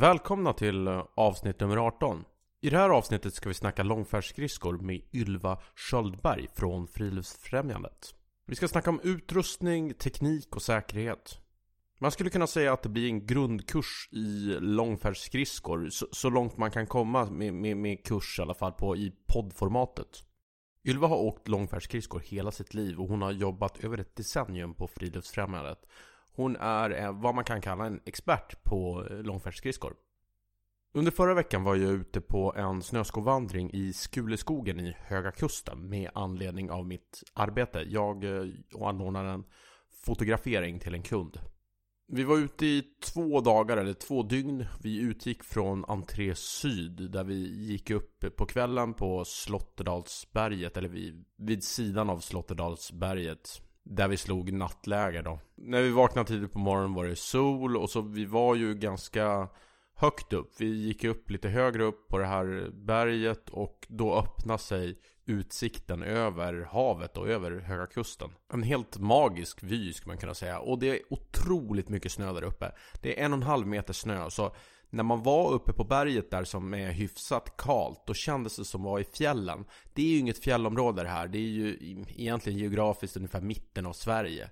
Välkomna till eh, avsnitt nummer 18. I det här avsnittet ska vi snacka långfärdsskridskor med Ylva Sköldberg från Friluftsfrämjandet. Vi ska snacka om utrustning, teknik och säkerhet. Man skulle kunna säga att det blir en grundkurs i långfärdsskridskor, så, så långt man kan komma med, med, med kurs i alla fall på i poddformatet. Ylva har åkt långfärdsskridskor hela sitt liv och hon har jobbat över ett decennium på Friluftsfrämjandet. Hon är eh, vad man kan kalla en expert på eh, långfärdsskridskor. Under förra veckan var jag ute på en snöskovandring i Skuleskogen i Höga Kusten med anledning av mitt arbete. Jag eh, anordnade en fotografering till en kund. Vi var ute i två dagar, eller två dygn. Vi utgick från entré syd, där vi gick upp på kvällen på Slotterdalsberget, eller vid, vid sidan av Slotterdalsberget. Där vi slog nattläger då. När vi vaknade tidigt på morgonen var det sol och så vi var ju ganska högt upp. Vi gick upp lite högre upp på det här berget och då öppnade sig utsikten över havet och över Höga Kusten. En helt magisk vy skulle man kunna säga. Och det är otroligt mycket snö där uppe. Det är en och en halv meter snö. Så när man var uppe på berget där som är hyfsat kalt, då kändes det som att vara i fjällen. Det är ju inget fjällområde det här. Det är ju egentligen geografiskt ungefär mitten av Sverige.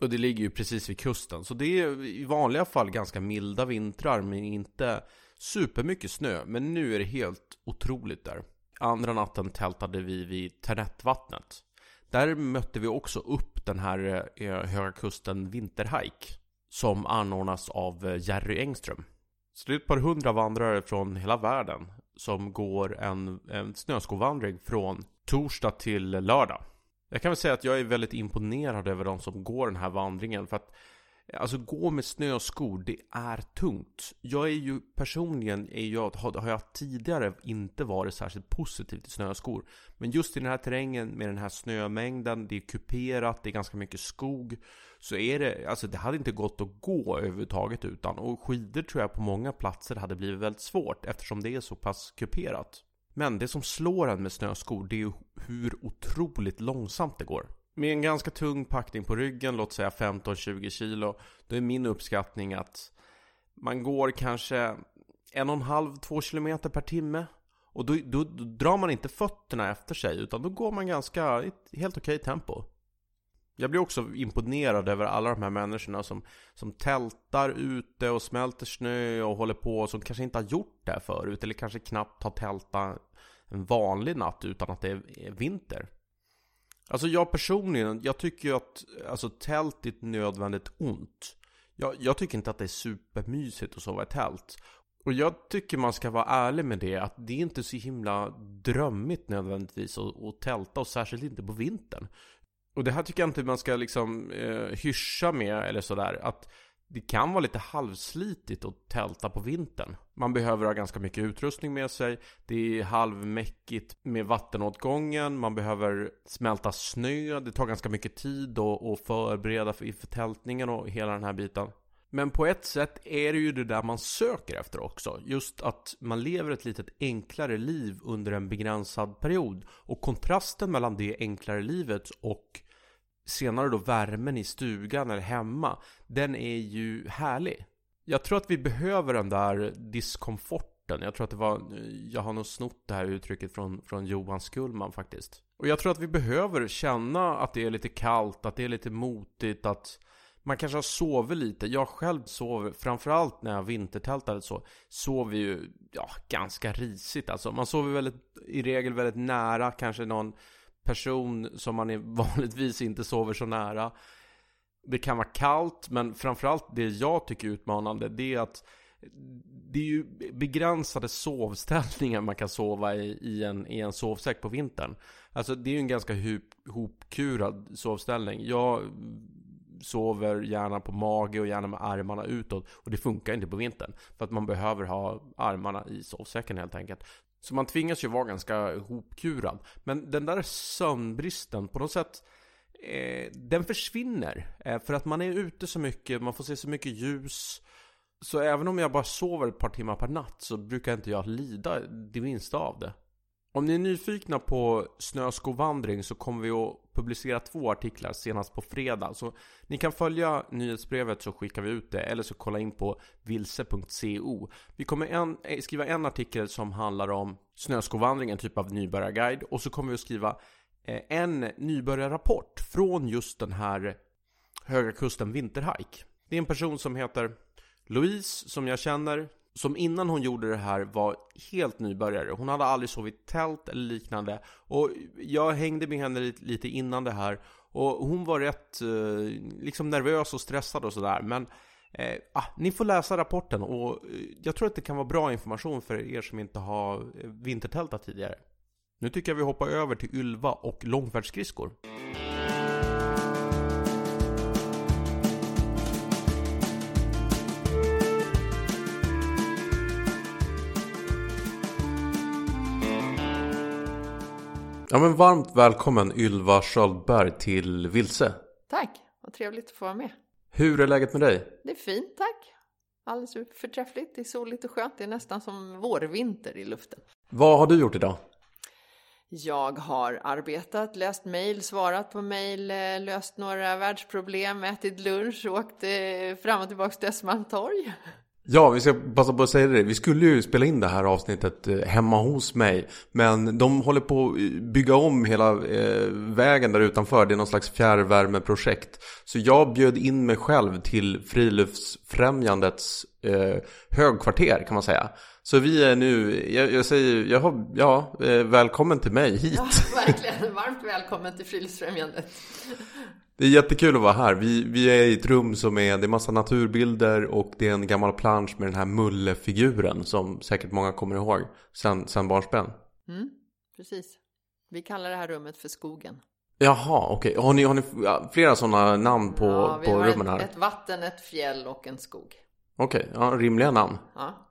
Och det ligger ju precis vid kusten. Så det är i vanliga fall ganska milda vintrar, men inte supermycket snö. Men nu är det helt otroligt där. Andra natten tältade vi vid Ternettvattnet. Där mötte vi också upp den här eh, Höga Kusten Vinterhike. Som anordnas av eh, Jerry Engström. Så det är ett par hundra vandrare från hela världen som går en, en snöskovandring från torsdag till lördag. Jag kan väl säga att jag är väldigt imponerad över de som går den här vandringen för att Alltså gå med snöskor, det är tungt. Jag är ju personligen, är jag, har jag tidigare inte varit särskilt positiv till snöskor. Men just i den här terrängen med den här snömängden, det är kuperat, det är ganska mycket skog. Så är det, alltså det hade inte gått att gå överhuvudtaget utan. Och skidor tror jag på många platser hade blivit väldigt svårt eftersom det är så pass kuperat. Men det som slår en med snöskor, det är hur otroligt långsamt det går. Med en ganska tung packning på ryggen, låt säga 15-20 kilo, då är min uppskattning att man går kanske en och en halv, två kilometer per timme. Och då, då, då, drar man inte fötterna efter sig, utan då går man ganska, ett helt okej tempo. Jag blir också imponerad över alla de här människorna som, som tältar ute och smälter snö och håller på som kanske inte har gjort det förut eller kanske knappt har tältat en vanlig natt utan att det är vinter. Alltså jag personligen, jag tycker ju att alltså, tält är ett nödvändigt ont. Jag, jag tycker inte att det är supermysigt att sova i tält. Och jag tycker man ska vara ärlig med det, att det är inte så himla drömmigt nödvändigtvis att, att tälta och särskilt inte på vintern. Och det här tycker jag inte man ska liksom eh, hyscha med eller sådär. Att det kan vara lite halvslitigt att tälta på vintern. Man behöver ha ganska mycket utrustning med sig. Det är halvmäckigt med vattenåtgången. Man behöver smälta snö. Det tar ganska mycket tid att förbereda för, för tältningen och hela den här biten. Men på ett sätt är det ju det där man söker efter också. Just att man lever ett litet enklare liv under en begränsad period. Och kontrasten mellan det enklare livet och senare då värmen i stugan eller hemma, den är ju härlig. Jag tror att vi behöver den där diskomforten. Jag tror att det var, jag har nog snott det här uttrycket från, från Johan Skullman faktiskt. Och jag tror att vi behöver känna att det är lite kallt, att det är lite motigt, att man kanske har sovit lite. Jag själv sover, framförallt när jag vintertältade så, sover ju, ja, ganska risigt alltså. Man sover väldigt, i regel väldigt nära kanske någon person som man vanligtvis inte sover så nära. Det kan vara kallt, men framförallt det jag tycker är utmanande, det är att det är ju begränsade sovställningar man kan sova i, i, en, i en sovsäck på vintern. Alltså det är ju en ganska hopkurad sovställning. Jag sover gärna på mage och gärna med armarna utåt. Och det funkar inte på vintern. För att man behöver ha armarna i sovsäcken helt enkelt. Så man tvingas ju vara ganska hopkurad. Men den där sömnbristen på något sätt eh, Den försvinner. Eh, för att man är ute så mycket, man får se så mycket ljus. Så även om jag bara sover ett par timmar per natt så brukar inte jag lida det minsta av det. Om ni är nyfikna på snöskovandring så kommer vi att publicera två artiklar senast på fredag. Så ni kan följa nyhetsbrevet så skickar vi ut det eller så kolla in på vilse.co. Vi kommer en, eh, skriva en artikel som handlar om snöskovandring, en typ av nybörjarguide. Och så kommer vi att skriva eh, en nybörjarrapport från just den här Höga Kusten Vinterhike. Det är en person som heter Louise som jag känner som innan hon gjorde det här var helt nybörjare. Hon hade aldrig sovit tält eller liknande. Och jag hängde med henne lite innan det här. Och hon var rätt eh, liksom nervös och stressad och sådär. Men eh, ah, ni får läsa rapporten och eh, jag tror att det kan vara bra information för er som inte har eh, vintertältat tidigare. Nu tycker jag vi hoppar över till Ylva och långfärdsskridskor. Ja men varmt välkommen Ylva Sköldberg till Vilse. Tack, vad trevligt att få vara med. Hur är läget med dig? Det är fint tack. Alldeles förträffligt, det är soligt och skönt. Det är nästan som vårvinter i luften. Vad har du gjort idag? Jag har arbetat, läst mejl, svarat på mejl, eh, löst några världsproblem, ätit lunch, åkt fram och tillbaka till Östermalmstorg. Ja, vi ska passa på att säga det. Vi skulle ju spela in det här avsnittet eh, hemma hos mig. Men de håller på att bygga om hela eh, vägen där utanför. Det är någon slags fjärrvärmeprojekt. Så jag bjöd in mig själv till Friluftsfrämjandets eh, högkvarter kan man säga. Så vi är nu, jag, jag säger, jag har, ja, välkommen till mig hit. Ja, verkligen. Varmt välkommen till Friluftsfrämjandet. Det är jättekul att vara här. Vi, vi är i ett rum som är, det är massa naturbilder och det är en gammal plansch med den här mullefiguren som säkert många kommer ihåg sen, sen barnsben. Mm, precis. Vi kallar det här rummet för skogen. Jaha, okej. Okay. Har ni, har ni flera sådana namn på, ja, på rummen här? Ett vatten, ett fjäll och en skog. Okej, okay. ja, rimliga namn. Ja.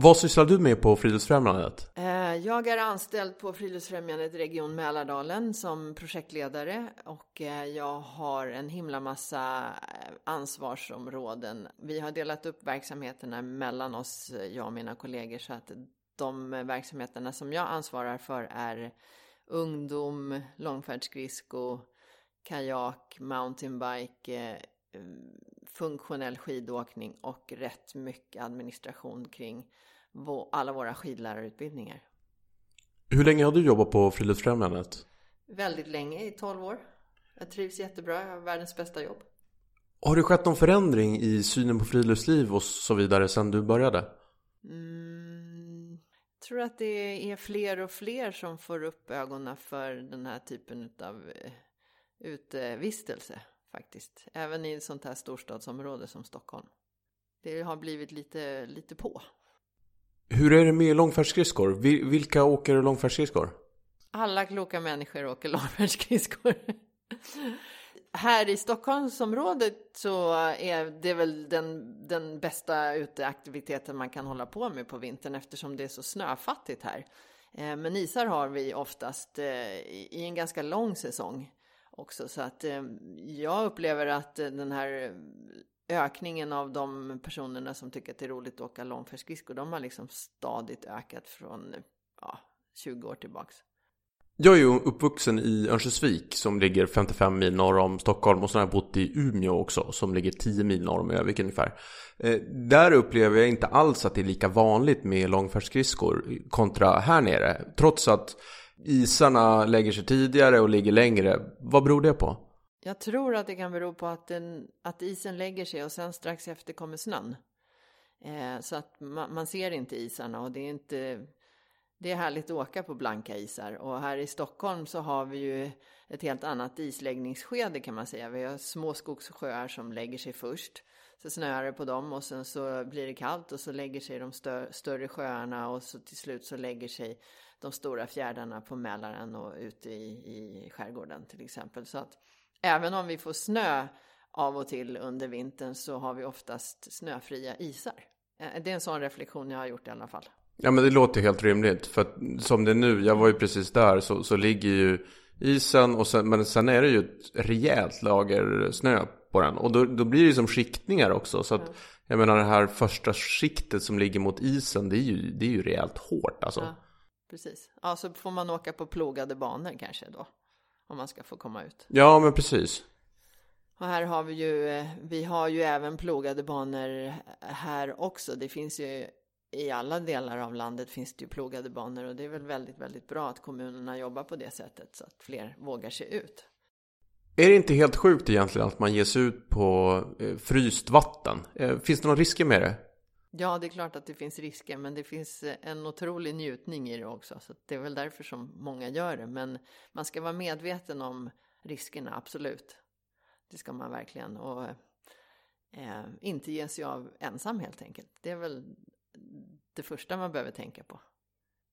Vad sysslar du med på Friluftsfrämjandet? Eh, jag är anställd på Friluftsfrämjandet Region Mälardalen som projektledare och eh, jag har en himla massa eh, ansvarsområden. Vi har delat upp verksamheterna mellan oss, jag och mina kollegor, så att de verksamheterna som jag ansvarar för är ungdom, långfärdsskridsko, kajak, mountainbike, funktionell skidåkning och rätt mycket administration kring alla våra skidlärarutbildningar. Hur länge har du jobbat på Friluftsfrämjandet? Väldigt länge, i 12 år. Jag trivs jättebra, jag har världens bästa jobb. Har det skett någon förändring i synen på friluftsliv och så vidare sedan du började? Mm, jag tror att det är fler och fler som får upp ögonen för den här typen av eh, utevistelse faktiskt. Även i ett sånt här storstadsområde som Stockholm. Det har blivit lite, lite på. Hur är det med långfärdsskridskor? Vilka åker långfärdsskridskor? Alla kloka människor åker långfärdsskridskor. Här i Stockholmsområdet så är det väl den, den bästa uteaktiviteten man kan hålla på med på vintern eftersom det är så snöfattigt här. Eh, men isar har vi oftast eh, i en ganska lång säsong också. Så att eh, jag upplever att den här ökningen av de personerna som tycker att det är roligt att åka långfärdsskridskor, de har liksom stadigt ökat från ja, 20 år tillbaks. Jag är ju uppvuxen i Örnsköldsvik som ligger 55 mil norr om Stockholm och så har jag bott i Umeå också som ligger 10 mil norr om Övik ungefär. Eh, där upplever jag inte alls att det är lika vanligt med långfärdsskridskor kontra här nere. Trots att isarna lägger sig tidigare och ligger längre. Vad beror det på? Jag tror att det kan bero på att, den, att isen lägger sig och sen strax efter kommer snön. Eh, så att man, man, ser inte isarna och det är inte... Det är härligt att åka på blanka isar och här i Stockholm så har vi ju ett helt annat isläggningsskede kan man säga. Vi har små skogssjöar som lägger sig först. Så snöar det på dem och sen så blir det kallt och så lägger sig de stö större sjöarna och så till slut så lägger sig de stora fjärdarna på Mälaren och ute i, i skärgården till exempel. Så att Även om vi får snö av och till under vintern så har vi oftast snöfria isar. Eh, det är en sån reflektion jag har gjort i alla fall. Ja men det låter helt rimligt. För att som det är nu, jag var ju precis där, så, så ligger ju isen och sen, men sen är det ju ett rejält lager snö på den. Och då, då blir det ju som skiktningar också. Så att, mm. jag menar det här första skiktet som ligger mot isen, det är ju, det är ju rejält hårt alltså. Ja, precis. Ja, så får man åka på plogade banor kanske då. om man ska få komma ut. Ja, men precis. Och här har vi ju, eh, vi har ju även plogade banor här också. Det finns ju i alla delar av landet finns det ju plogade banor och det är väl väldigt, väldigt bra att kommunerna jobbar på det sättet så att fler vågar sig ut. Är det inte helt sjukt egentligen att man ger sig ut på eh, fryst vatten? Eh, finns det några risker med det? Ja, det är klart att det finns risker, men det finns eh, en otrolig njutning i det också. Så det är väl därför som många gör det. Men man ska vara medveten om riskerna, absolut. Det ska man verkligen. Och eh, inte ge sig av ensam helt enkelt. Det är väl det första man behöver tänka på.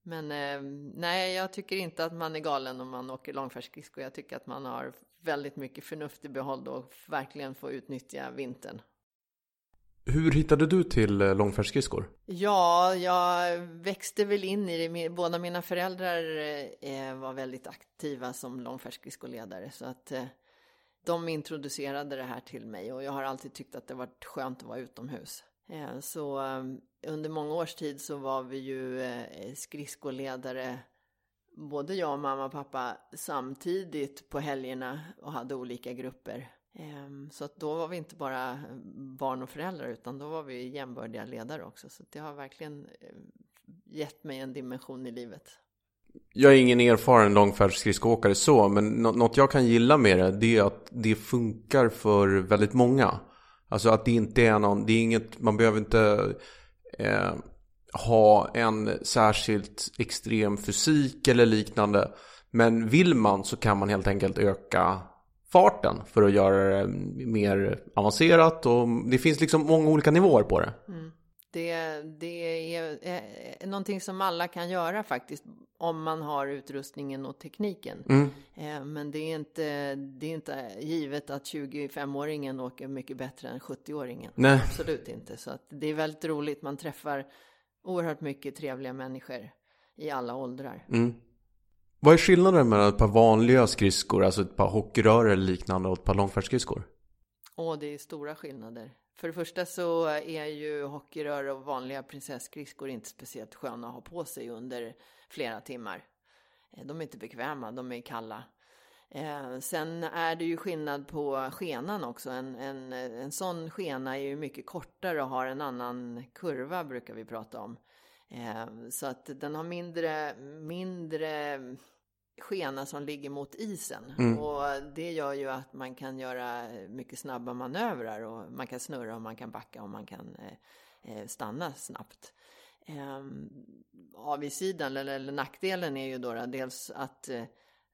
Men eh, nej, jag tycker inte att man är galen om man åker långfärdsskridskor. Jag tycker att man har väldigt mycket förnuft i behåll och verkligen får utnyttja vintern. Hur hittade du till eh, långfärdsskridskor? Ja, jag växte väl in i det. Båda mina föräldrar eh, eh, var väldigt aktiva som långfärdsskridskoledare. Så att de introducerade det här till mig och jag har alltid tyckt att det varit skönt att vara utomhus. Så under många års tid så var vi ju skridskoledare både jag och mamma och pappa samtidigt på helgerna och hade olika grupper. Ehm, så att då var vi inte bara eh, barn och föräldrar utan då var vi jämbördiga ledare också. Så det har verkligen eh, gett mig en dimension i livet. Jag är ingen erfaren långfärdsskridskoåkare så, men något jag kan gilla med det, det är att det funkar för väldigt många. Alltså att det inte är någon, det är inget, man behöver inte eh, ha en särskilt extrem fysik eller liknande. Men vill man så kan man helt enkelt öka farten för att göra det mer avancerat och det finns liksom många olika nivåer på det. Mm. Det, det är, är någonting som alla kan göra faktiskt om man har utrustningen och tekniken. Mm. Eh, men det är, inte, det är inte givet att 25-åringen åker mycket bättre än 70-åringen. Nej. Absolut inte. Så att det är väldigt roligt. Man träffar oerhört mycket trevliga människor i alla åldrar. Mm. Vad är skillnaden mellan ett par vanliga skridskor, alltså ett par hockeyrör eller liknande och ett par långfärdsskridskor? Åh, det är stora skillnader. För det första så är ju hockeyrör och vanliga prinsesskridskor inte speciellt sköna att ha på sig under flera timmar. Eh, de är inte bekväma, de är kalla. Eh, sen är det ju skillnad på skenan också. En, en, en sån skena är ju mycket kortare och har en annan kurva brukar vi prata om. Eh, så att den har mindre, mindre skena som ligger mot isen. Mm. Och det gör ju att man kan göra mycket snabba manövrar och man kan snurra och man kan backa och man kan eh, eh stanna snabbt. Eh, avigsidan eller, eller nackdelen är ju då, då dels att eh,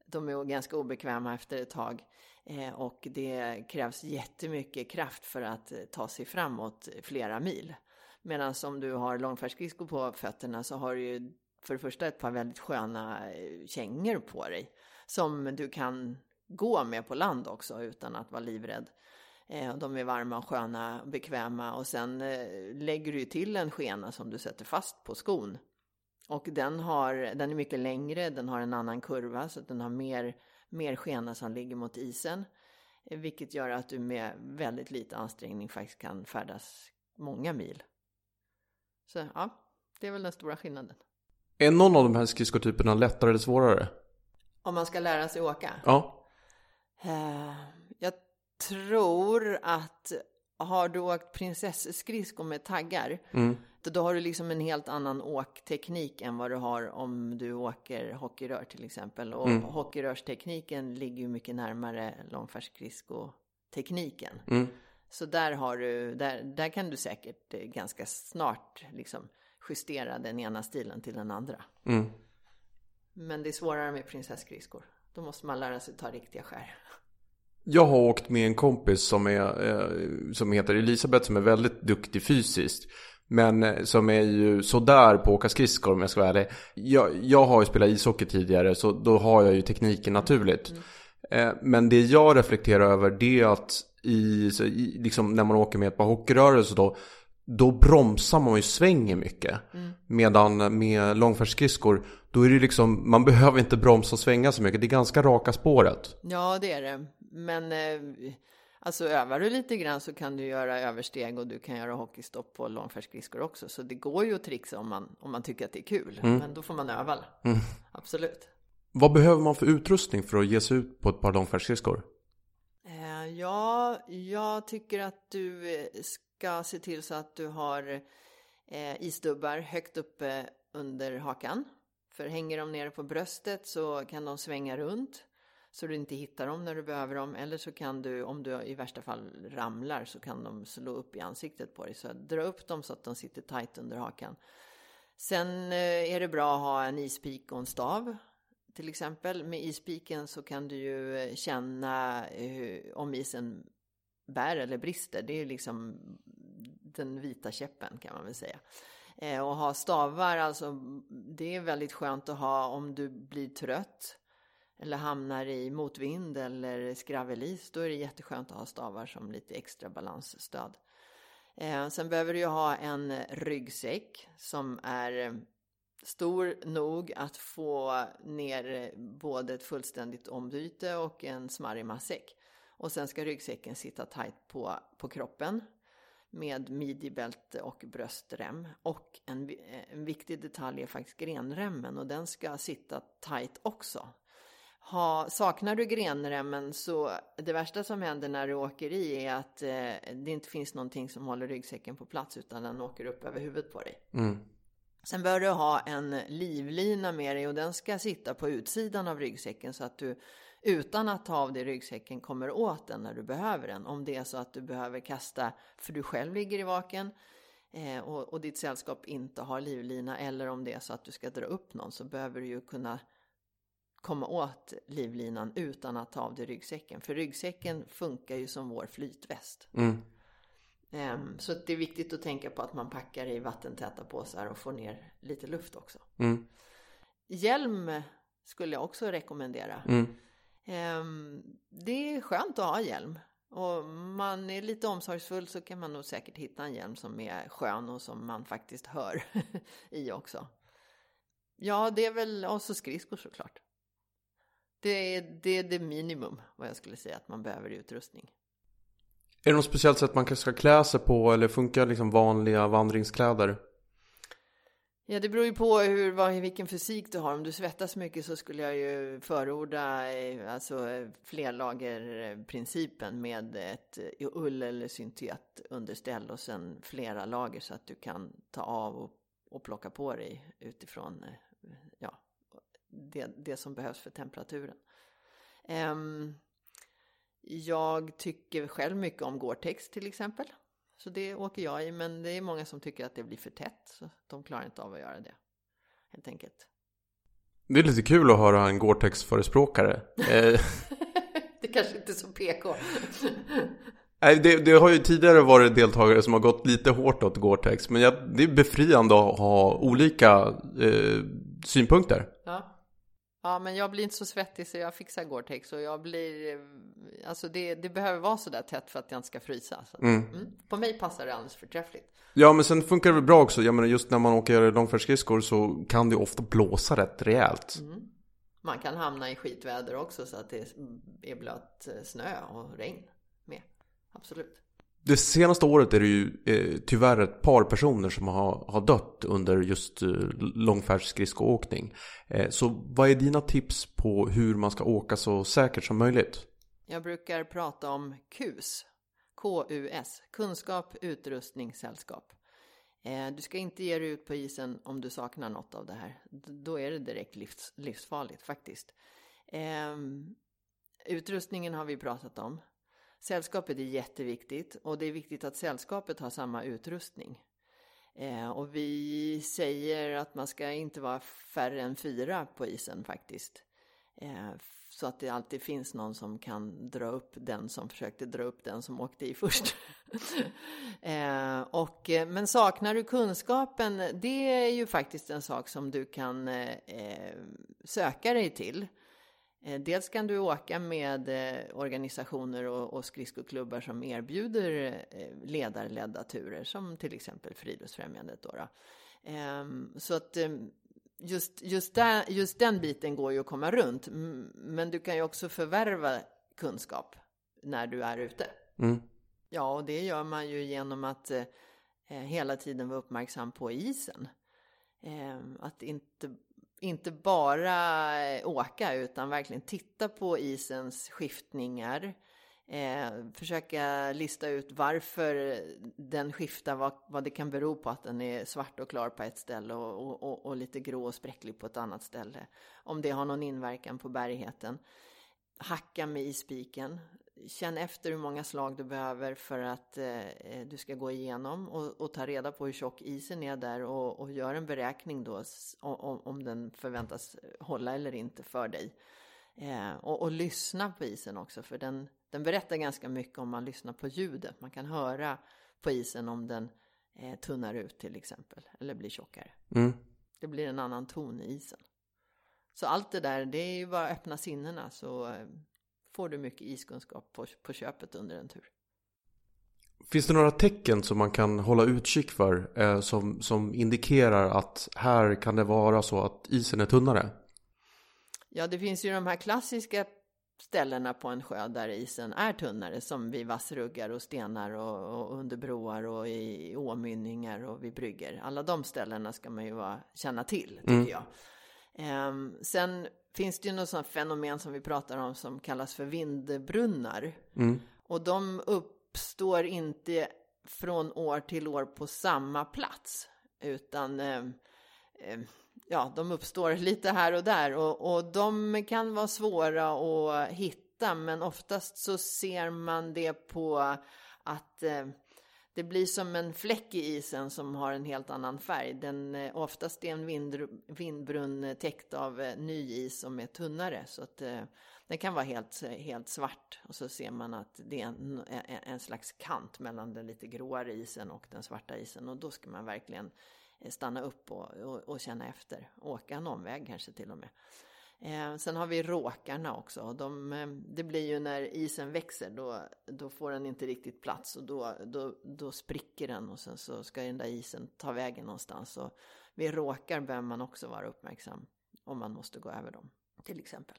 de är ganska obekväma efter ett tag. Eh, och det krävs jättemycket kraft för att ta sig framåt flera mil. Medan om du har långfärdsskridskor på fötterna så har du ju för det första ett par väldigt sköna eh, kängor på dig som du kan gå med på land också utan att vara livrädd. Eh, de är varma och sköna bekväma och sen eh, lägger du till en skena som du sätter fast på skon. Och den, har, den är mycket längre, den har en annan kurva så att den har mer, mer skena som ligger mot isen. Vilket gör att du med väldigt lite ansträngning faktiskt kan färdas många mil. Så ja, det är väl den stora skillnaden. Är någon av de här skridskotyperna lättare eller svårare? Om man ska lära sig åka? Ja. Uh, jag tror att har du åkt prinsesskridskor med taggar, mm. då, då har du liksom en helt annan åkteknik än vad du har om du åker hockeyrör till exempel. Och mm. hockeyrörstekniken ligger ju mycket närmare långfärdsskridskotekniken. Mm. Så där har du, där, där kan du säkert eh, ganska snart liksom justera den ena stilen till den andra. Mm. Men det är svårare med prinsesskridskor. Då måste man lära sig ta riktiga skär. Jag har åkt med en kompis som, är, eh, som heter Elisabeth som är väldigt duktig fysiskt. Men eh, som är ju sådär på att åka skridskor om jag ska vara ärlig. Jag, jag har ju spelat ishockey tidigare så då har jag ju tekniken naturligt. Mm. Eh, men det jag reflekterar över det är att i, liksom när man åker med ett par hockeyrörelser då då bromsar man ju svänger mycket. Mm. Medan med långfärdsskridskor, då är det liksom, man behöver inte bromsa och svänga så mycket. Det är ganska raka spåret. Ja, det är det. Men eh, alltså övar du lite grann så kan du göra översteg och du kan göra hockeystopp på långfärdsskridskor också. Så det går ju att trixa om man, om man tycker att det är kul. Mm. Men då får man öva. Mm. Absolut. Vad behöver man för utrustning för att ge sig ut på ett par långfärdsskridskor? Eh, ja, jag tycker att du eh, ska se till så att du har eh, isdubbar högt uppe under hakan. För hänger de nere på bröstet så kan de svänga runt så du inte hittar dem när du behöver dem. Eller så kan du, om du i värsta fall ramlar, så kan de slå upp i ansiktet på dig. Så dra upp dem så att de sitter tight under hakan. Sen eh, är det bra att ha en ispik och en stav till exempel. Med ispiken så kan du ju eh, känna eh, om isen bär eller brister. Det är liksom den vita käppen kan man väl säga. Eh, och ha stavar, alltså det är väldigt skönt att ha om du blir trött eller hamnar i motvind eller skravelis. Då är det jätteskönt att ha stavar som lite extra balansstöd. Eh, sen behöver du ju ha en ryggsäck som är eh, stor nog att få ner eh, både ett fullständigt ombyte och en smarrig matsäck. Och sen ska ryggsäcken sitta tajt på, på kroppen med midjebälte och bröstrem. Och en, en viktig detalj är faktiskt grenremmen och den ska sitta tajt också. Ha, saknar du grenremmen så det värsta som händer när du åker i är att eh, det inte finns någonting som håller ryggsäcken på plats utan den åker upp över huvudet på dig. Mm. Sen bör du ha en livlina med dig och den ska sitta på utsidan av ryggsäcken så att du utan att ta av dig ryggsäcken kommer åt den när du behöver den. Om det är så att du behöver kasta för du själv ligger i vaken eh, och, och ditt sällskap inte har livlina eller om det är så att du ska dra upp någon så behöver du ju kunna komma åt livlinan utan att ta av dig ryggsäcken. För ryggsäcken funkar ju som vår flytväst. Mm. Um, så det är viktigt att tänka på att man packar i vattentäta påsar och får ner lite luft också. Mm. Hjälm skulle jag också rekommendera. Mm. Ehm, det är skönt att ha hjälm. Och man är lite omsorgsfull så kan man nog säkert hitta en hjälm som är skön och som man faktiskt hör i också. Ja, det är väl, och så skridskor såklart. Det är, det är det minimum vad jag skulle säga att man behöver i utrustning. Är det något speciellt sätt man kanske ska klä sig på eller funkar liksom vanliga vandringskläder? Ja, det beror ju på hur, vad, vilken fysik du har. Om du svettas mycket så skulle jag ju förorda eh, alltså, flerlagerprincipen med ett eh, ull eller syntet underställ och sen flera lager så att du kan ta av och, och plocka på dig utifrån eh, ja, det, det som behövs för temperaturen. Um, jag tycker själv mycket om Gore-Tex till exempel. Så det åker jag i, men det är många som tycker att det blir för tätt. Så de klarar inte av att göra det. Helt enkelt. Det är lite kul att höra en Gore-Tex-förespråkare. Eh, det kanske inte är så PK. Nej, det, det, har ju tidigare varit deltagare som har gått lite hårt åt Gore-Tex. Men jag, det är befriande att ha olika eh, synpunkter. Ja. Ja, men jag blir inte så svettig så jag fixar Gore-Tex och jag blir, alltså det, det behöver vara så där tätt för att jag inte ska frysa. Mm. Mm. På mig passar det alldeles förträffligt. Ja, men sen funkar det väl bra också. Jag menar just när man åker långfärdsskridskor så kan det ofta blåsa rätt rejält. Mm. Man kan hamna i skitväder också så att det är blöt eh, snö och regn med. Absolut. Det senaste året är det ju eh, tyvärr ett par personer som har, har dött under just eh, långfärdsskridskoåkning. Eh, så vad är dina tips på hur man ska åka så säkert som möjligt? Jag brukar prata om KUS. KUS. Kunskap, utrustning, sällskap. Eh, du ska inte ge dig ut på isen om du saknar något av det här. Då är det direkt livs, livsfarligt faktiskt. Ehm, utrustningen har vi pratat om. Sällskapet är jätteviktigt och det är viktigt att sällskapet har samma utrustning. Eh, och vi säger att man ska inte vara färre än fyra på isen faktiskt. Eh, så att det alltid finns någon som kan dra upp den som försökte dra upp den som åkte i först. eh, och, eh, men saknar du kunskapen, det är ju faktiskt en sak som du kan eh, eh, söka dig till. Eh, dels kan du åka med eh, organisationer och skridskoklubbar som erbjuder eh, ledarledda turer som till exempel Friluftsfrämjandet. Då, då. Ehm, så att just, just, där, just den biten går ju att komma runt. Men du kan ju också förvärva kunskap när du är ute. Mm. Ja, och det gör man ju genom att hela tiden vara uppmärksam på isen. Ehm, att inte inte bara eh, åka utan verkligen titta på isens skiftningar. Eh, försöka lista ut varför den skiftar, vad, vad det kan bero på att den är svart och klar på ett ställe och, och, och, lite grå och spräcklig på ett annat ställe. Om det har någon inverkan på bärigheten. Hacka med ispiken. Känn efter hur många slag du behöver för att eh, du ska gå igenom och, och, ta reda på hur tjock isen är där och, och gör en beräkning då om, om den förväntas hålla eller inte för dig. Eh, och, och, lyssna på isen också, för den, den berättar ganska mycket om man lyssnar på ljudet. Man kan höra på isen om den eh, tunnar ut till exempel, eller blir tjockare. Mm. Det blir en annan ton i isen. Så allt det där, det är ju bara att öppna sinnena så eh, får du mycket iskunskap på, på köpet under en tur. Finns det några tecken som man kan hålla utkik för eh, som, som indikerar att här kan det vara så att isen är tunnare? Ja, det finns ju de här klassiska ställena på en sjö där isen är tunnare som vid vassruggar och stenar och, och under broar och i åmynningar och vid brygger. Alla de ställena ska man ju vara, känna till, tycker mm. jag. Um, sen finns det ju något sånt fenomen som vi pratar om som kallas för vindbrunnar. Mm. Och de uppstår inte från år till år på samma plats, utan um, um, ja, de uppstår lite här och där och, och de kan vara svåra att hitta, men oftast så ser man det på att eh, det blir som en fläck i isen som har en helt annan färg. Den, eh, oftast är en vind, vindbrunn eh, täckt av eh, ny is som är tunnare. Så att den kan vara helt, helt svart och så ser man att det är en, en slags kant mellan den lite gråare isen och den svarta isen. Och då ska man verkligen stanna upp och, och, och känna efter. Åka en omväg kanske till och med. Eh, sen har vi råkarna också. De, eh, det blir ju när isen växer, då, då får den inte riktigt plats och då, då, då spricker den och sen så ska den där isen ta vägen någonstans. Så vid råkar behöver man också vara uppmärksam om man måste gå över dem, till exempel.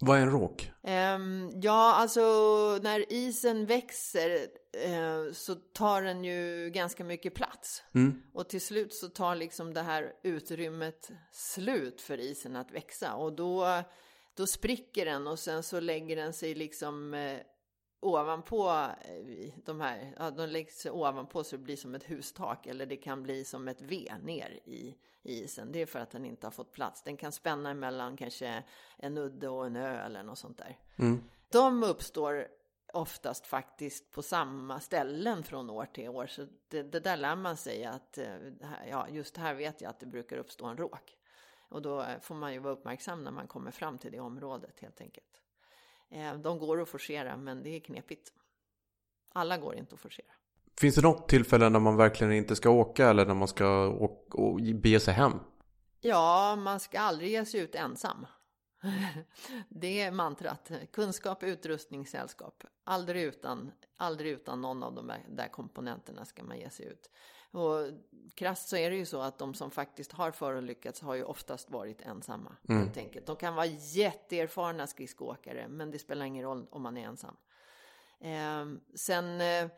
Vad är en råk? Um, ja, alltså när isen växer uh, så tar den ju ganska mycket plats. Mm. Och till slut så tar liksom det här utrymmet slut för isen att växa. Och då, då spricker den och sen så lägger den sig liksom uh, ovanpå uh, de här, ja, de lägger sig ovanpå så det blir som ett hustak. Eller det kan bli som ett V ner i isen. Det är för att den inte har fått plats. Den kan spänna mellan kanske en udde och en ö eller något sånt där. Mm. De uppstår oftast faktiskt på samma ställen från år till år. Så det, det där lär man sig att, eh, ja, just här vet jag att det brukar uppstå en råk. Och då eh, får man ju vara uppmärksam när man kommer fram till det området helt enkelt. Eh, de går att forcera, men det är knepigt. Alla går inte att forcera. Finns det något tillfälle när man verkligen inte ska åka eller när man ska åka och bege sig hem? Ja, man ska aldrig ge sig ut ensam. Det är mantrat. Kunskap, utrustning, sällskap. Aldrig utan, aldrig utan någon av de där komponenterna ska man ge sig ut. Och krasst så är det ju så att de som faktiskt har förolyckats har ju oftast varit ensamma. Mm. Helt enkelt. De kan vara jätteerfarna skridskoåkare, men det spelar ingen roll om man är ensam. Eh, sen eh,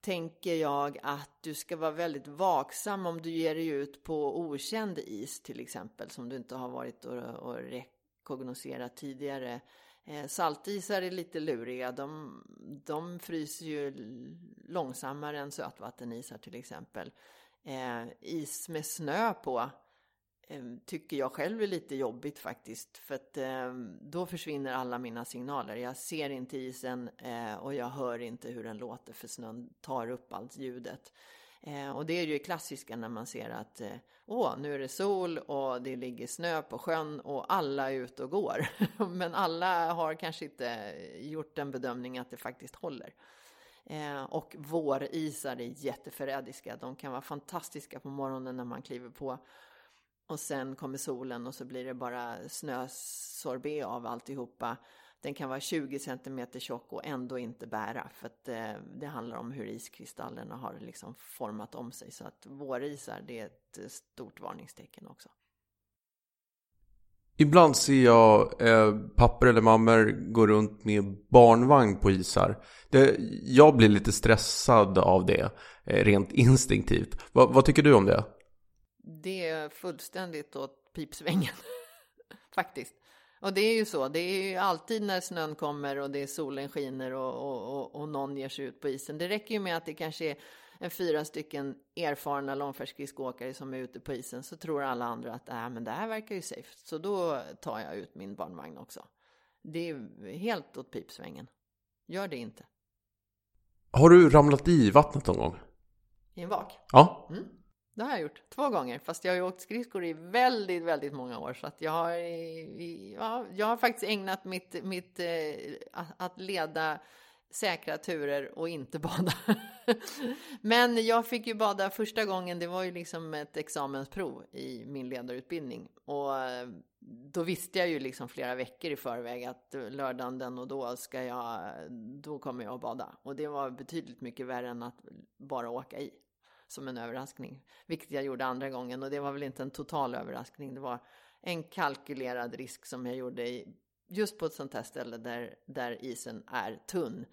tänker jag att du ska vara väldigt vaksam om du ger dig ut på okänd is till exempel som du inte har varit och, och rekognoserat tidigare. Eh, saltisar är lite luriga. De, de fryser ju långsammare än sötvattenisar till exempel. Eh, is med snö på eh, tycker jag själv är lite jobbigt faktiskt. För att eh, då försvinner alla mina signaler. Jag ser inte isen eh, och jag hör inte hur den låter för snön tar upp allt ljudet. Eh, och det är ju klassiska när man ser att eh, åh, nu är det sol och det ligger snö på sjön och alla är ute och går. Men alla har kanske inte gjort en bedömning att det faktiskt håller. Eh, och vårisar är jätteförrädiska. De kan vara fantastiska på morgonen när man kliver på och sen kommer solen och så blir det bara snösorbet av alltihopa. Den kan vara 20 cm tjock och ändå inte bära för att eh, det handlar om hur iskristallerna har liksom format om sig. Så att vårisar det är ett stort varningstecken också. Ibland ser jag eh, papper eller mammor gå runt med barnvagn på isar. Det, jag blir lite stressad av det, eh, rent instinktivt. Va, vad tycker du om det? det är fullständigt åt åt pipsvängen. Faktiskt. Och det är ju så, det är ju alltid när snön kommer och det är solen skiner och, och, och, och någon ger sig ut på isen. Det räcker ju med att det kanske är en fyra stycken erfarna långfärdsskridskoåkare som är ute på isen så tror alla andra att äh, men det här verkar ju safe. Så då tar jag ut min barnvagn också. Det är helt åt pipsvängen. Gör det inte. Har du ramlat i vattnet någon gång? I en vak? Ja. Mm. Det har jag gjort två gånger, fast jag har ju åkt skridskor i väldigt, väldigt många år. Så att jag har, ja, jag har faktiskt ägnat mitt, mitt eh, att leda säkra turer och inte bada. Men jag fick ju bada första gången, det var ju liksom ett examensprov i min ledarutbildning. Och eh, då visste jag ju liksom flera veckor i förväg att lördagen den och då ska jag, då kommer jag att bada. Och det var betydligt mycket värre än att bara åka i som en överraskning. Vilket jag gjorde andra gången och det var väl inte en total överraskning. Det var en kalkylerad risk som jag gjorde i, just på ett sånt här ställe där, där isen är tunn.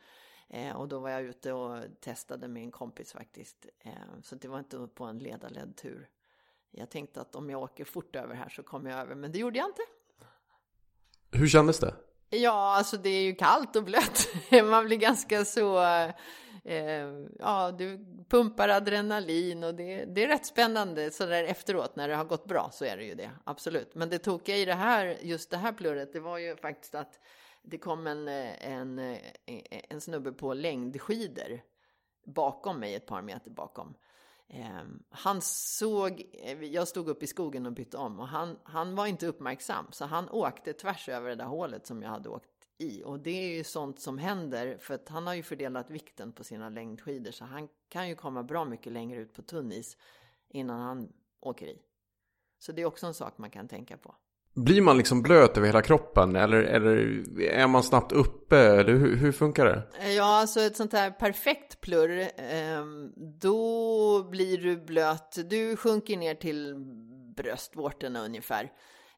Eh, och då var jag ute och testade med en kompis faktiskt. Eh, så det var inte på en ledarledd tur. Jag tänkte att om jag åker fort över här så kommer jag över, men det gjorde jag inte. Hur kändes det? Ja, alltså det är ju kallt och blött. Man blir ganska så... Eh, ja, du pumpar adrenalin och det, det är rätt spännande så där efteråt när det har gått bra så är det ju det, absolut. Men det tokiga i det här, just det här plurret, det var ju faktiskt att det kom en, en, en snubbe på längdskidor bakom mig, ett par meter bakom. Ehm, han såg, jag stod upp i skogen och bytte om och han, han var inte uppmärksam så han åkte tvärs över det där hålet som jag hade åkt i och det är ju sånt som händer för att han har ju fördelat vikten på sina längdskidor så han kan ju komma bra mycket längre ut på tunn is innan han åker i. Så det är också en sak man kan tänka på. Blir man liksom blöt över hela kroppen eller, eller är man snabbt uppe? Eller hur, hur funkar det? Ja, alltså ett sånt här perfekt plurr, ehm, då blir du blöt. Du sjunker ner till bröstvårtorna ungefär.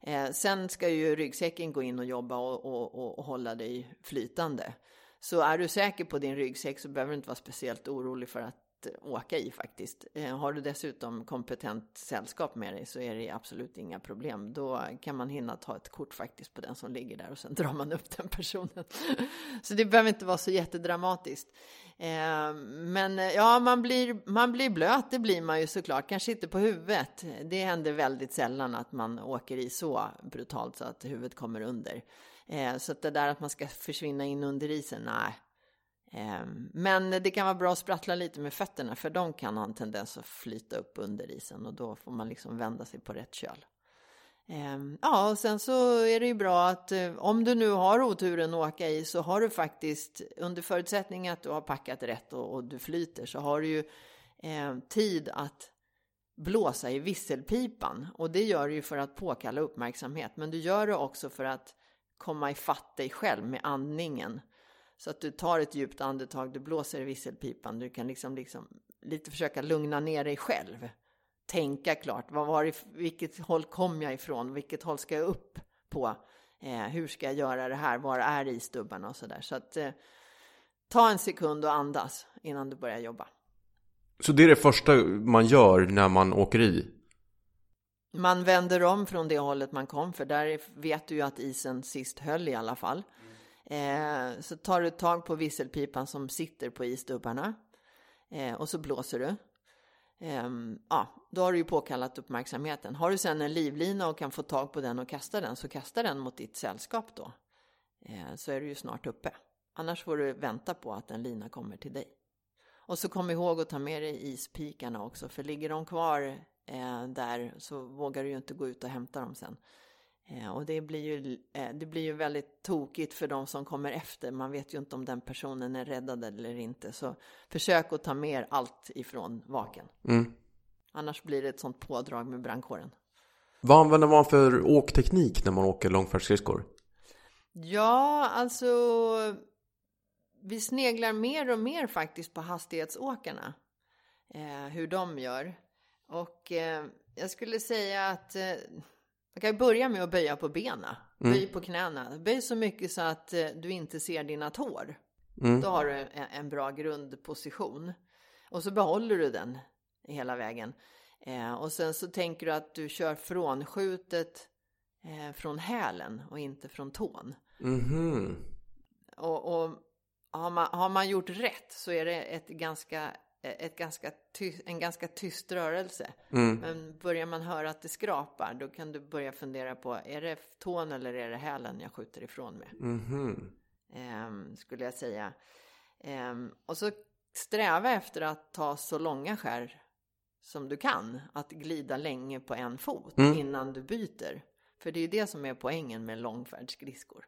Eh, sen ska ju ryggsäcken gå in och jobba och, och, och, hålla dig flytande. Så är du säker på din ryggsäck så behöver du inte vara speciellt orolig för att åka i faktiskt. Eh, har du dessutom kompetent sällskap med dig så är det absolut inga problem. Då kan man hinna ta ett kort faktiskt på den som ligger där och sen drar man upp den personen. Så det behöver inte vara så jättedramatiskt. Eh, men eh, ja, man blir, man blir blöt, det blir man ju såklart. Kanske inte på huvudet. Det händer väldigt sällan att man åker i så brutalt så att huvudet kommer under. Så att det där att man ska försvinna in under isen, nej, Ehm, men det kan vara bra att sprattla lite med fötterna för de kan ha en tendens att flyta upp under isen och då får man liksom vända sig på rätt köl. Ehm, ja, och sen så är det ju bra att eh, om du nu har oturen att åka i så har du faktiskt under förutsättning att du har packat rätt och, och du flyter så har du ju eh, tid att blåsa i visselpipan och det gör du ju för att påkalla uppmärksamhet men du gör det också för att komma ifatt dig själv med andningen så att du tar ett djupt andetag, du blåser i visselpipan, du kan liksom, liksom lite försöka lugna ner dig själv. Tänka klart, vad var det, vilket håll kom jag ifrån, vilket håll ska jag upp på? Eh, hur ska jag göra det här, var är isstubbarna och sådär. Så att eh, ta en sekund och andas innan du börjar jobba. Så det är det första man gör när man åker i? Man vänder om från det hållet man kom, för där vet du ju att isen sist höll i alla fall. Eh, så tar du tag på visselpipan som sitter på isdubbarna eh, och så blåser du. Eh, ja, då har du ju påkallat uppmärksamheten. Har du sedan en livlina och kan få tag på den och kasta den så kasta den mot ditt sällskap då. Eh, så är du ju snart uppe. Annars får du vänta på att en lina kommer till dig. Och så kom ihåg att ta med dig ispikarna också, för ligger de kvar eh, där så vågar du ju inte gå ut och hämta dem sen. Eh, och det blir, ju, eh, det blir ju väldigt tokigt för de som kommer efter. Man vet ju inte om den personen är räddad eller inte. Så försök att ta med allt ifrån vaken. Mm. Annars blir det ett sånt pådrag med brandkåren. Vad använder man för åkteknik när man åker långfärdsskridskor? Ja, alltså vi sneglar mer och mer faktiskt på hastighetsåkarna. Eh, hur de gör. Och eh, jag skulle säga att eh, man kan börja med att böja på benen. Mm. Böj på knäna. Böj så mycket så att eh, du inte ser dina tår. Mm. Då har du en, bra grundposition. Och så behåller du den hela vägen. Eh, och sen så tänker du att du kör frånskjutet eh, från hälen och inte från tån. Mhm. Och, och har, man, har man gjort rätt så är det ett ganska, ett ganska ty, en ganska tyst rörelse. Mm. Men börjar man höra att det skrapar då kan du börja fundera på är det tån eller är det hälen jag skjuter ifrån med? Mhm. Ehm, skulle jag säga. Ehm, och så sträva efter att ta så långa skär som du kan. Att glida länge på en fot Mm. innan du byter. För det är ju det som är poängen med långfärdsskridskor.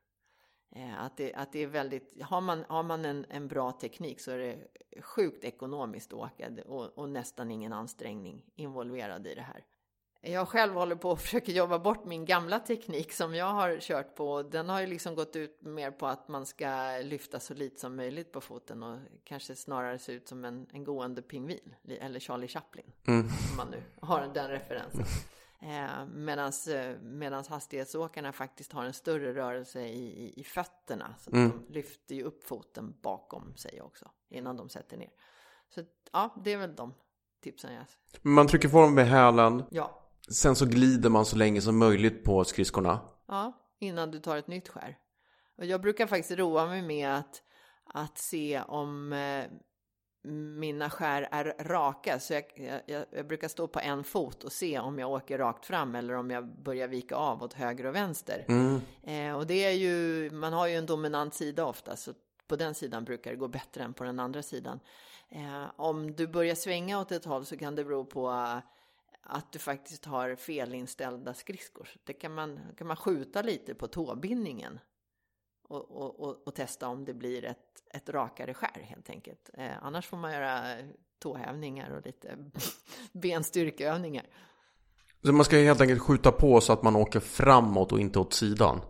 Eh, att, det, att det är väldigt, har man, har man en, en bra teknik så är det sjukt ekonomiskt att åka och, och nästan ingen ansträngning involverad i det här. Jag själv håller på att försöka jobba bort min gamla teknik som jag har kört på. Den har ju liksom gått ut mer på att man ska lyfta så lite som möjligt på foten och kanske snarare se ut som en, en gående pingvin eller Charlie Chaplin. Mm. Om man nu har den referensen. Eh, medans, eh, hastighetsåkarna faktiskt har en större rörelse i, i, i fötterna. Så Mm. de lyfter ju upp foten bakom sig också innan de sätter ner. Så ja, det är väl de tipsen jag... Man trycker på dem med hälen. Ja, Sen så glider man så länge som möjligt på skridskorna. Ja, innan du tar ett nytt skär. Och jag brukar faktiskt roa mig med att, att se om eh, mina skär är raka. Så jag, jag, jag brukar stå på en fot och se om jag åker rakt fram eller om jag börjar vika av åt höger och vänster. Mm. Eh, och det är ju, man har ju en dominant sida ofta, så på den sidan brukar det gå bättre än på den andra sidan. Eh, om du börjar svänga åt ett håll så kan det bero på eh, att du faktiskt har felinställda skridskor. Det kan man, kan man skjuta lite på tåbindningen och, och, och, testa om det blir ett, ett rakare skär helt enkelt. Eh, annars får man göra tåhävningar och lite benstyrkeövningar. Så man ska helt enkelt skjuta på så att man åker framåt och inte åt sidan.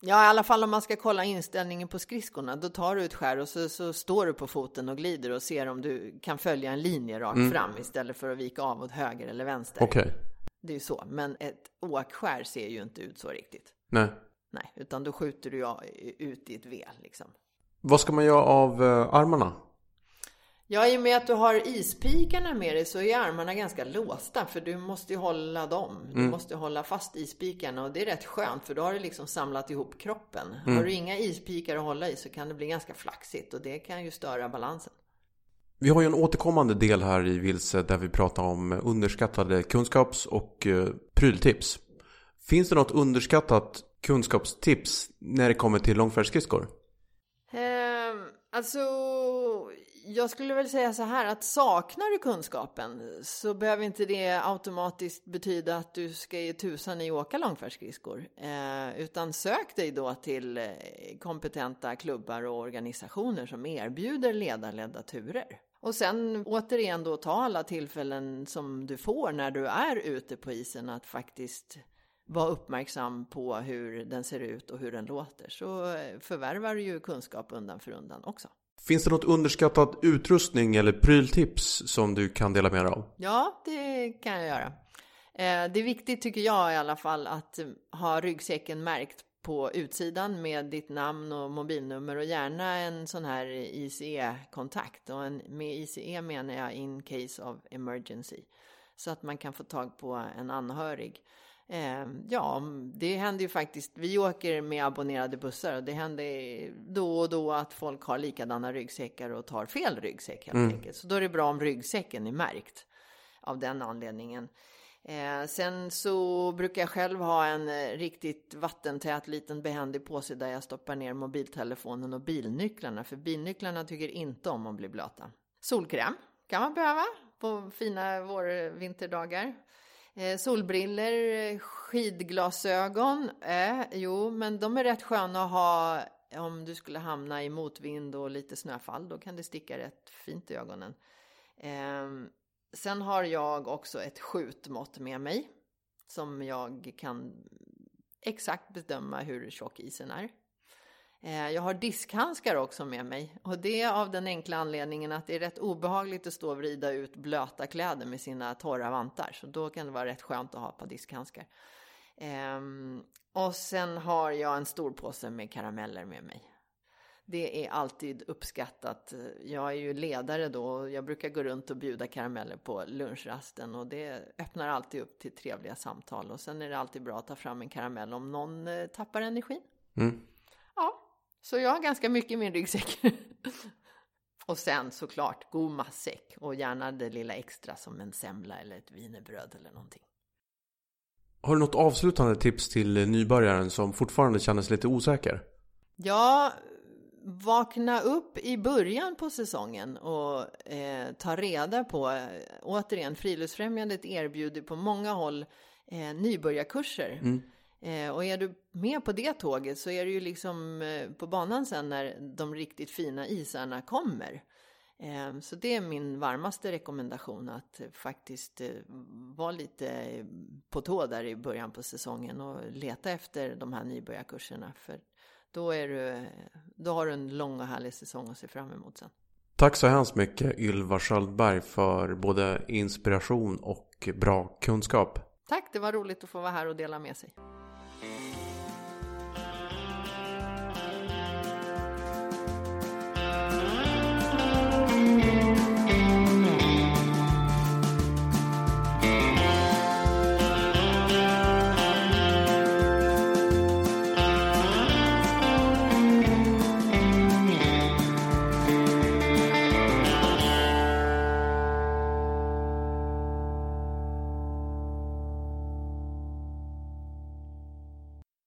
Ja, i alla fall om man ska kolla inställningen på skridskorna. Då tar du ett skär och så, så står du på foten och glider och ser om du kan följa en linje rakt fram istället för att vika av åt höger eller vänster. Okej. Det är ju så. Men ett åkskär ser ju inte ut så riktigt. Nej. Nej, utan då skjuter du ut i ett V liksom. Vad ska man göra av eh, armarna? Ja, i och med att du har ispikarna med dig så är armarna ganska låsta för du måste ju hålla dem. Du måste hålla fast ispikarna och det är rätt skönt för då har du liksom samlat ihop kroppen. Har du inga ispikar att hålla i så kan det bli ganska flaxigt och det kan ju störa balansen. Vi har ju en återkommande del här i Vilse där vi pratar om underskattade kunskaps och eh, pryltips. Finns det något underskattat kunskapstips när det kommer till långfärdsskridskor? Ehm, alltså, jag skulle väl säga så här att saknar du kunskapen så behöver inte det automatiskt betyda att du ska ge tusan i att åka långfärdsskridskor. Eh, utan sök dig då till eh, kompetenta klubbar och organisationer som erbjuder ledarledda turer. Och sen återigen då ta alla tillfällen som du får när du är ute på isen att faktiskt vara uppmärksam på hur den ser ut och hur den låter. Så eh, förvärvar du ju kunskap undan för undan också. Finns det något underskattat utrustning eller pryltips som du kan dela med dig av? Ja, det kan jag göra. Eh, Det är viktigt tycker jag i alla fall att eh, ha ryggsäcken märkt på utsidan med ditt namn och mobilnummer och gärna en sån här ICE-kontakt. Och en, med ICE menar jag in case of emergency. Så att man kan få tag på en anhörig. Eh, ja, det händer ju faktiskt. Vi åker med abonnerade bussar och det händer då och då att folk har likadana ryggsäckar och tar fel ryggsäck helt enkelt. Så då är det bra om ryggsäcken är märkt av den anledningen. Eh, sen så brukar jag själv ha en eh, riktigt vattentät liten behändig påse där jag stoppar ner mobiltelefonen och bilnycklarna. För bilnycklarna tycker inte om att bli blöta. Solkräm kan man behöva på fina vår-vinterdagar. Eh, solbriller, eh, skidglasögon. Eh, jo, men de är rätt sköna att ha om du skulle hamna i motvind och lite snöfall. Då kan det sticka rätt fint i ögonen. Eh, sen har jag också ett skjutmått med mig. Som jag kan exakt bedöma hur tjock isen är. Eh, Jag har diskhandskar också med mig och det är av den enkla anledningen att det är rätt obehagligt att stå och vrida ut blöta kläder med sina torra vantar. Så då kan det vara rätt skönt att ha ett par diskhandskar. Ehm, och sen har jag en stor påse med karameller med mig. det är alltid uppskattat. Jag är ju ledare då och jag brukar gå runt och bjuda karameller på lunchrasten och det öppnar alltid upp till trevliga samtal. Och sen är det alltid bra att ta fram en karamell om någon eh, tappar energin. Mm. Ja, så jag har ganska mycket i min ryggsäck. och sen såklart god matsäck och gärna det lilla extra som en semla eller ett wienerbröd eller någonting. Har du något avslutande tips till nybörjaren som fortfarande känner sig lite osäker? Ja, vakna upp i början på säsongen och eh, ta reda på, återigen, Friluftsfrämjandet erbjuder på många håll eh, nybörjarkurser. Mm. Eh, och är du med på det tåget så är du ju liksom eh, på banan sen när de riktigt fina isarna kommer. Eh, så det är min varmaste rekommendation att faktiskt vara lite på tå där i början på säsongen och leta efter de här nybörjarkurserna. För då, är du, då har du en lång och härlig säsong att se fram emot sen. Tack så hemskt mycket Ylva Sköldberg för både inspiration och bra kunskap. Tack, det var roligt att få vara här och dela med sig.